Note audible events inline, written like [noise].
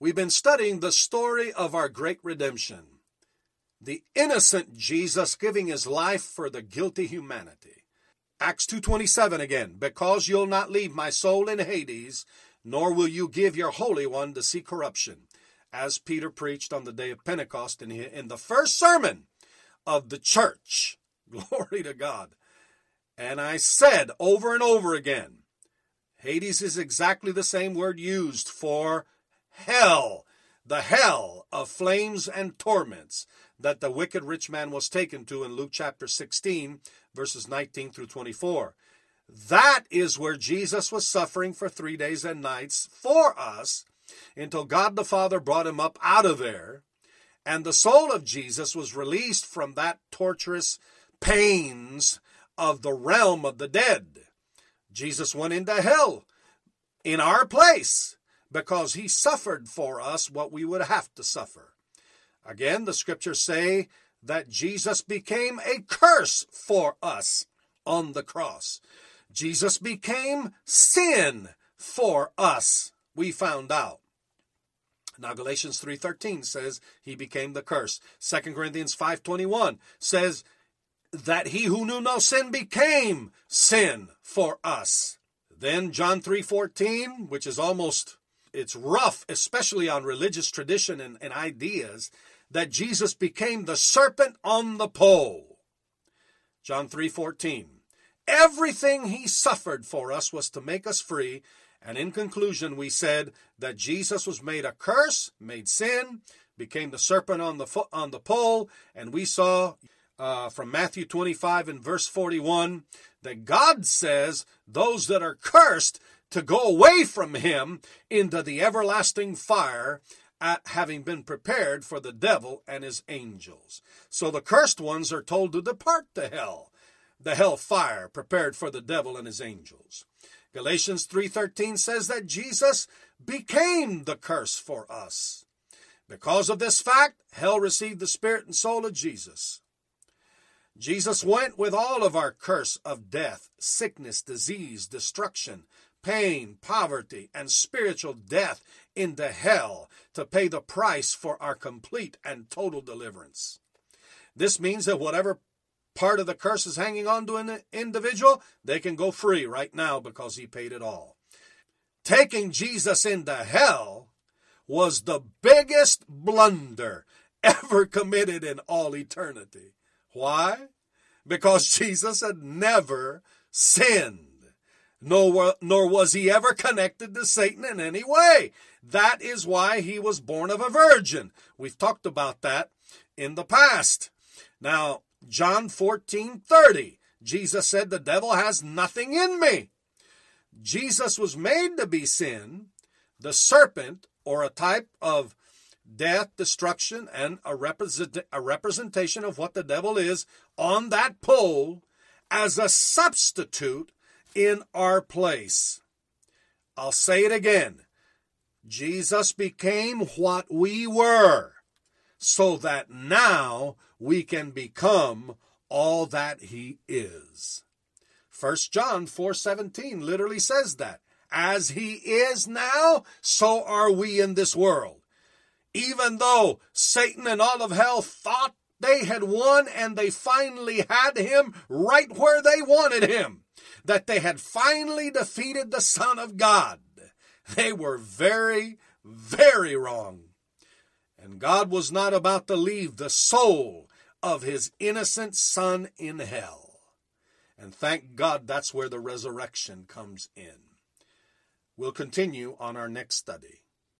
We've been studying the story of our great redemption. The innocent Jesus giving his life for the guilty humanity. Acts 2:27 again, because you'll not leave my soul in Hades, nor will you give your holy one to see corruption. As Peter preached on the day of Pentecost in, in the first sermon of the church. [laughs] Glory to God. And I said over and over again, Hades is exactly the same word used for hell, the hell of flames and torments that the wicked rich man was taken to in Luke chapter 16, verses 19 through 24. That is where Jesus was suffering for three days and nights for us until God the Father brought him up out of there. And the soul of Jesus was released from that torturous pains of the realm of the dead. Jesus went into hell in our place because he suffered for us what we would have to suffer. Again, the scriptures say that Jesus became a curse for us on the cross. Jesus became sin for us, we found out. Now Galatians 3:13 says he became the curse. 2 Corinthians 5:21 says that he who knew no sin became sin for us. Then John 3:14, which is almost it's rough, especially on religious tradition and, and ideas, that Jesus became the serpent on the pole. John 3:14. Everything he suffered for us was to make us free, and in conclusion we said that Jesus was made a curse, made sin, became the serpent on the fo- on the pole, and we saw uh, from Matthew 25 and verse 41 that God says those that are cursed to go away from him into the everlasting fire at having been prepared for the devil and his angels. So the cursed ones are told to depart to hell, the hell fire prepared for the devil and his angels. Galatians 3:13 says that Jesus became the curse for us. Because of this fact, hell received the spirit and soul of Jesus. Jesus went with all of our curse of death, sickness, disease, destruction, pain, poverty, and spiritual death into hell to pay the price for our complete and total deliverance. This means that whatever part of the curse is hanging on to an individual, they can go free right now because he paid it all. Taking Jesus into hell was the biggest blunder ever committed in all eternity. Why? Because [laughs] Jesus had never sinned nor, nor was he ever connected to Satan in any way. That is why he was born of a virgin. We've talked about that in the past. Now, John 14 30, Jesus said, The devil has nothing in me. Jesus was made to be sin, the serpent, or a type of death, destruction, and a, represent, a representation of what the devil is on that pole as a substitute in our place. I'll say it again. Jesus became what we were so that now we can become all that he is. 1 John 4:17 literally says that. As he is now, so are we in this world. Even though Satan and all of hell thought they had won and they finally had him right where they wanted him that they had finally defeated the Son of God. They were very, very wrong. And God was not about to leave the soul of his innocent son in hell. And thank God that's where the resurrection comes in. We'll continue on our next study.